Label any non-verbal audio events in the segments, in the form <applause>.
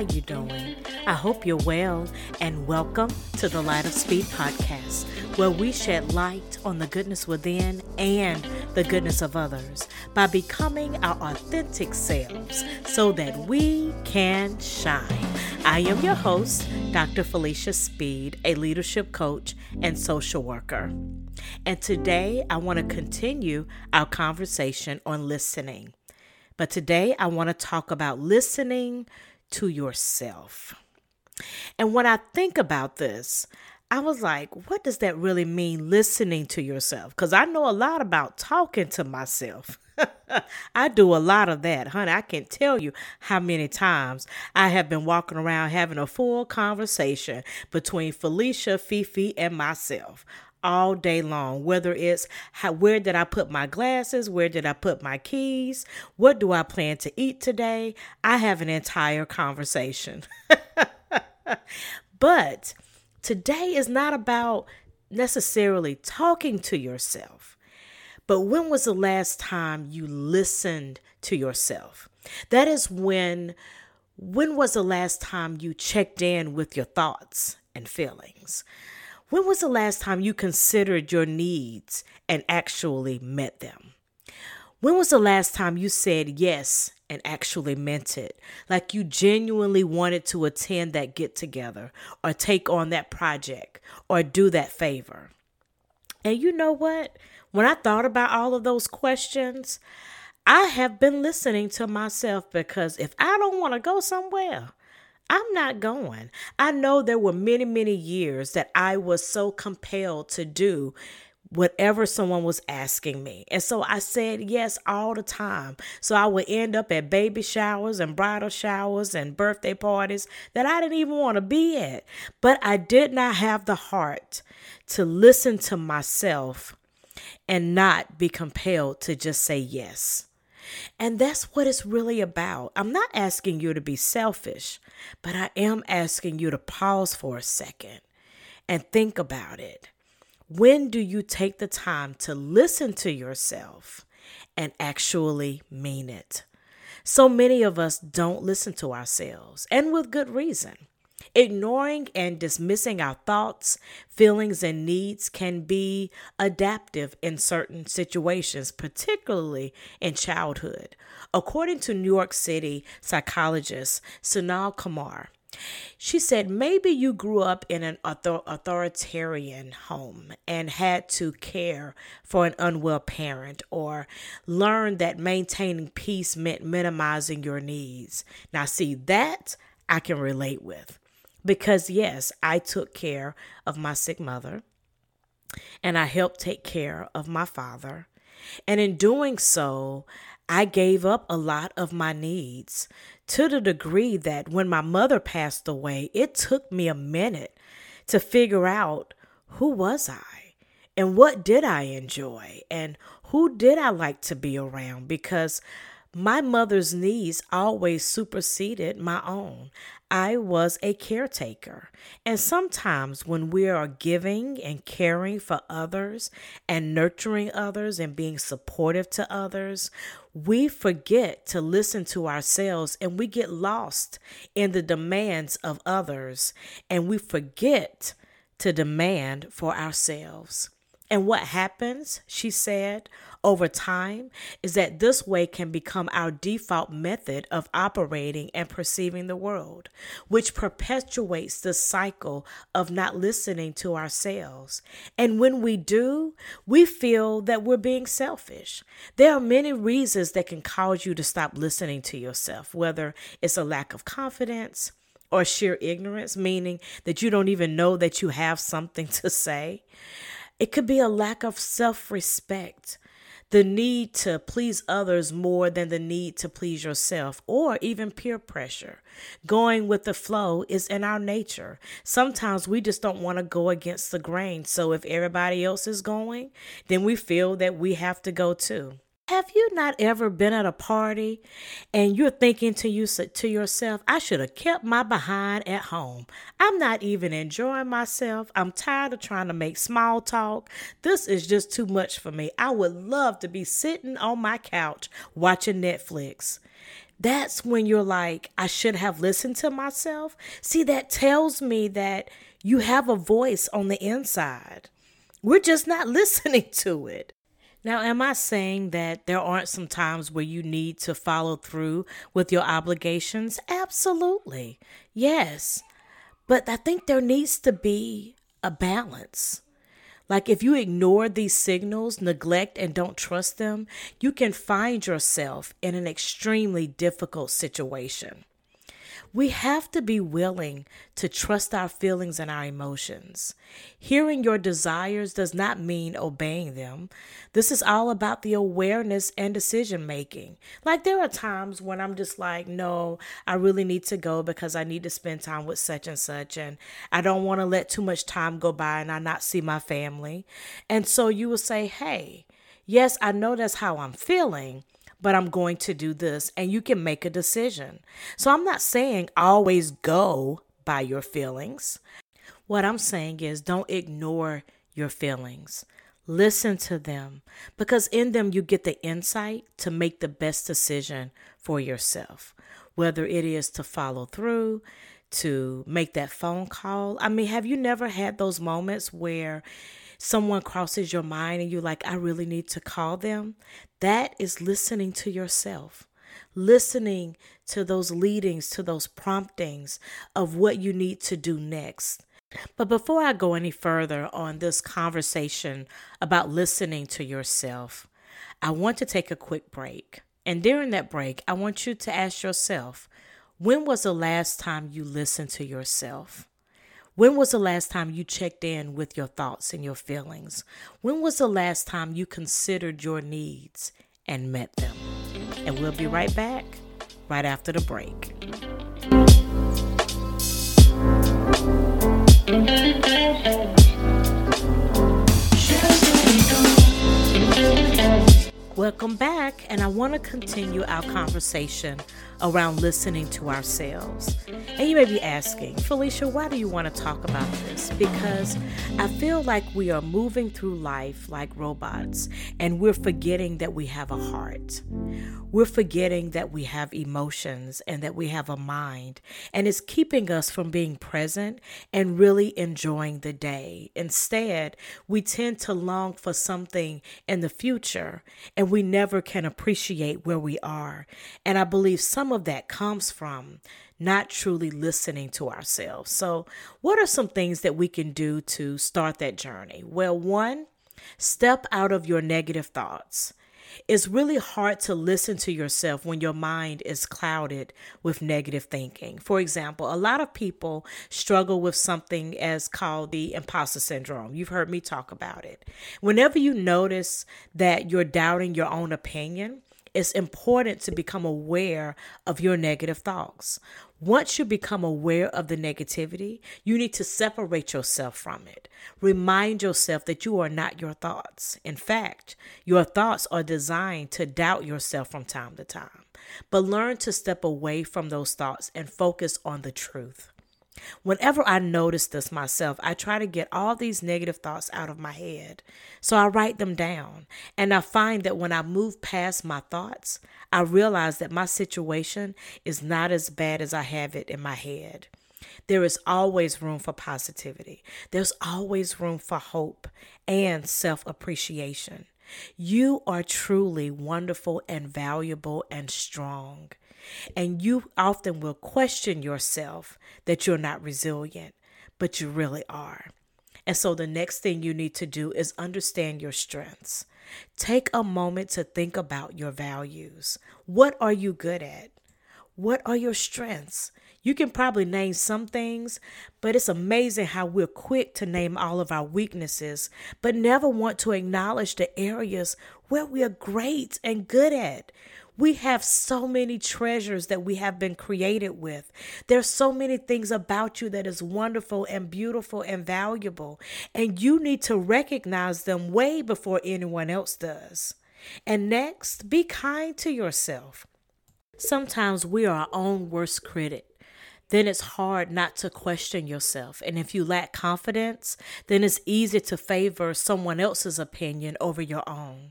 How you doing? I hope you're well and welcome to the Light of Speed podcast, where we shed light on the goodness within and the goodness of others by becoming our authentic selves so that we can shine. I am your host, Dr. Felicia Speed, a leadership coach and social worker. And today I want to continue our conversation on listening. But today I want to talk about listening to yourself. And when I think about this, I was like, what does that really mean, listening to yourself? Because I know a lot about talking to myself. <laughs> I do a lot of that, honey. I can't tell you how many times I have been walking around having a full conversation between Felicia, Fifi, and myself all day long whether it's how, where did i put my glasses? Where did i put my keys? What do i plan to eat today? I have an entire conversation. <laughs> But today is not about necessarily talking to yourself but when was the last time you listened to yourself? That is when when was the last time you checked in with your thoughts and feelings when was the last time you considered your needs and actually met them? When was the last time you said yes and actually meant it? Like you genuinely wanted to attend that get together or take on that project or do that favor? And you know what? When I thought about all of those questions, I have been listening to myself because if I don't want to go somewhere, I'm not going. I know there were many, many years that I was so compelled to do whatever someone was asking me. And so I said yes all the time. So I would end up at baby showers and bridal showers and birthday parties that I didn't even want to be at. But I did not have the heart to listen to myself and not be compelled to just say yes. And that's what it's really about. I'm not asking you to be selfish, but I am asking you to pause for a second and think about it. When do you take the time to listen to yourself and actually mean it? So many of us don't listen to ourselves, and with good reason. Ignoring and dismissing our thoughts, feelings, and needs can be adaptive in certain situations, particularly in childhood. According to New York City psychologist Sunal Kumar, she said, maybe you grew up in an author- authoritarian home and had to care for an unwell parent or learned that maintaining peace meant minimizing your needs. Now, see, that I can relate with. Because, yes, I took care of my sick mother and I helped take care of my father. And in doing so, I gave up a lot of my needs to the degree that when my mother passed away, it took me a minute to figure out who was I and what did I enjoy and who did I like to be around because my mother's needs always superseded my own. I was a caretaker. And sometimes when we are giving and caring for others and nurturing others and being supportive to others, we forget to listen to ourselves and we get lost in the demands of others and we forget to demand for ourselves. And what happens, she said, over time is that this way can become our default method of operating and perceiving the world, which perpetuates the cycle of not listening to ourselves. And when we do, we feel that we're being selfish. There are many reasons that can cause you to stop listening to yourself, whether it's a lack of confidence or sheer ignorance, meaning that you don't even know that you have something <laughs> to say. It could be a lack of self respect, the need to please others more than the need to please yourself, or even peer pressure. Going with the flow is in our nature. Sometimes we just don't want to go against the grain. So if everybody else is going, then we feel that we have to go too. Have you not ever been at a party and you're thinking to you to yourself, I should have kept my behind at home. I'm not even enjoying myself. I'm tired of trying to make small talk. This is just too much for me. I would love to be sitting on my couch watching Netflix. that's when you're like, I should have listened to myself. See, that tells me that you have a voice on the inside. We're just not <laughs> listening to it. Now, am I saying that there aren't some times where you need to follow through with your obligations? Absolutely. Yes. But I think there needs to be a balance. Like if you ignore these signals, neglect, and don't trust them, you can find yourself in an extremely difficult situation. We have to be willing to trust our feelings and our emotions. Hearing your desires does not mean obeying them. This is all about the awareness and decision making. Like, there are times when I'm just like, no, I really need to go because I need to spend time with such and such, and I don't want to let too much time go by and I not see my family. And so you will say, hey, yes, I know that's how I'm feeling but I'm going to do this, and you can make a decision. So I'm not saying always go by your feelings. What I'm saying is don't ignore your feelings. Listen to them because in them you get the insight to make the best decision for yourself, whether it is to follow through, to make that phone call. I mean, have you never had those moments where someone crosses your mind and you're like, I really need to call them, that is listening to yourself, listening to those leadings, to those promptings of what you need to do next. But before I go any further on this conversation about listening to yourself, I want to take a quick break. And during that break, I want you to ask yourself when was the last time you listened to yourself? When was the last time you checked in with your thoughts and your feelings? When was the last time you considered your needs and met them? And we'll be right back right after the break. Welcome back, and I want to continue our conversation around listening to ourselves. And you may be asking, Felicia, why do you want to talk about this? Because I feel like we are moving through life like robots, and we're forgetting that we have a heart. We're forgetting that we have emotions and that we have a mind, and it's keeping us from being present and really enjoying the day. Instead, we tend to long for something in the future, and we never can appreciate where we are. And I believe some of that comes from not truly listening to ourselves. So, what are some things that we can do to start that journey? Well, one, step out of your negative thoughts. It's really hard to listen to yourself when your mind is clouded with negative thinking. For example, a lot of people struggle with something as called the imposter syndrome. You've heard me talk about it. Whenever you notice that you're doubting your own opinion, it's important to become aware of your negative thoughts. Once you become aware of the negativity, you need to separate yourself from it. Remind yourself that you are not your thoughts. In fact, your thoughts are designed to doubt yourself from time to time. But learn to step away from those thoughts and focus on the truth. Whenever I notice this myself, I try to get all these negative thoughts out of my head. So I write them down. And I find that when I move past my thoughts, I realize that my situation is not as bad as I have it in my head. There is always room for positivity. There's always room for hope and self appreciation. You are truly wonderful and valuable and strong. And you often will question yourself that you're not resilient, but you really are. And so the next thing you need to do is understand your strengths. Take a moment to think about your values. What are you good at? What are your strengths? You can probably name some things, but it's amazing how we're quick to name all of our weaknesses, but never want to acknowledge the areas where we are great and good at. We have so many treasures that we have been created with. There's so many things about you that is wonderful and beautiful and valuable, and you need to recognize them way before anyone else does. And next, be kind to yourself. Sometimes we are our own worst critic then it's hard not to question yourself. And if you lack confidence, then it's easy to favor someone else's opinion over your own.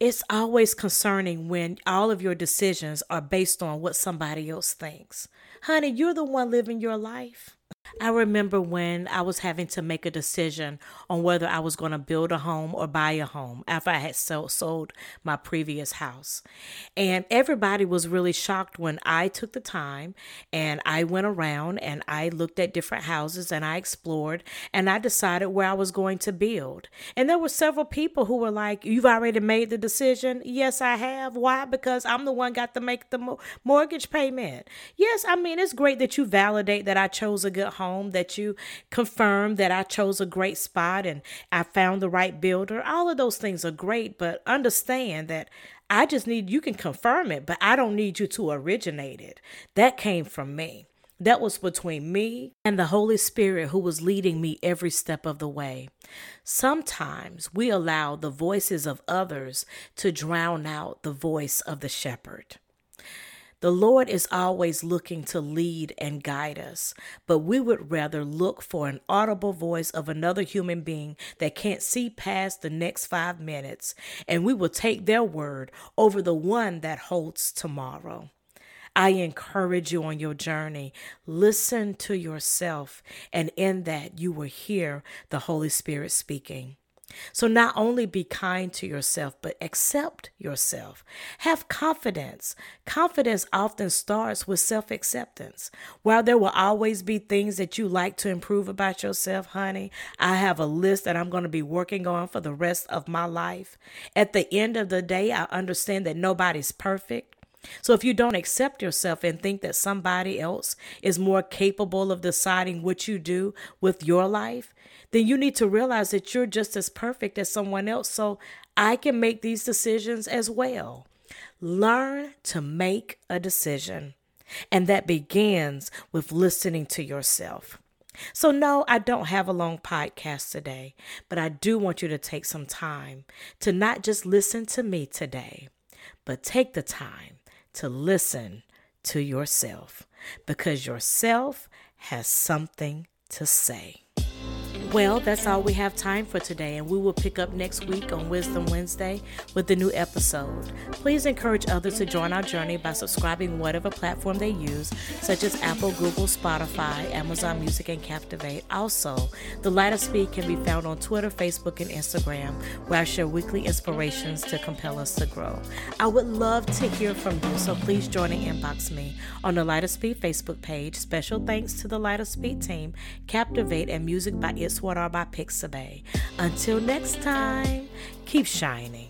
It's always concerning when all of your decisions are based on what somebody else thinks. Honey, you're the one living your life. I remember when I was having to make a decision on whether I was going to build a home or buy a home after I had sold, my previous house. And everybody was really shocked when I took the time and I went around and I looked at different houses and I explored and I decided where I was going to build. And there were several people who were like, You've already made the decision? Yes, I have. Why? Because I'm the one got to make the mortgage payment. Yes, I mean, it's great that you validate that I chose a good home, that you confirmed that I chose a great spot and I found the right builder. All of those things are great, but understand that I just need you can confirm it, but I don't need you to originate it. That came from me. That was between me and the Holy Spirit who was leading me every step of the way. Sometimes we allow the voices of others to drown out the voice of the shepherd. The Lord is always looking to lead and guide us, but we would rather look for an audible voice of another human being that can't see past the next five minutes, and we will take their word over the one that holds tomorrow. I encourage you on your journey. Listen to yourself, and in that, you will hear the Holy Spirit speaking. So, not only be kind to yourself, but accept yourself. Have confidence. Confidence often starts with self acceptance. While there will always be things that you like to improve about yourself, honey, I have a list that I'm going to be working on for the rest of my life. At the end of the day, I understand that nobody's perfect. So if you don't accept yourself and think that somebody else is more capable of deciding what you do with your life, then you need to realize that you're just as perfect as someone else. So I can make these decisions as well. Learn to make a decision. And that begins with listening to yourself. So, no, I don't have a long podcast today, but I do want you to take some time to not just listen to me today, but take the time to listen to yourself because yourself has something to say. Well, that's all we have time for today, and we will pick up next week on Wisdom Wednesday with a new episode. Please encourage others to join our journey by subscribing whatever platform they use, such as Apple, Google, Spotify, Amazon Music, and Captivate. Also, The Light of Speed can be found on Twitter, Facebook, and Instagram, where I share weekly inspirations to compel us to grow. I would love to hear from you, so please join and inbox me on the Light of Speed Facebook page. Special thanks to the Light of Speed team, Captivate, and music by It's What Are by Pixabay. Until next time, keep shining.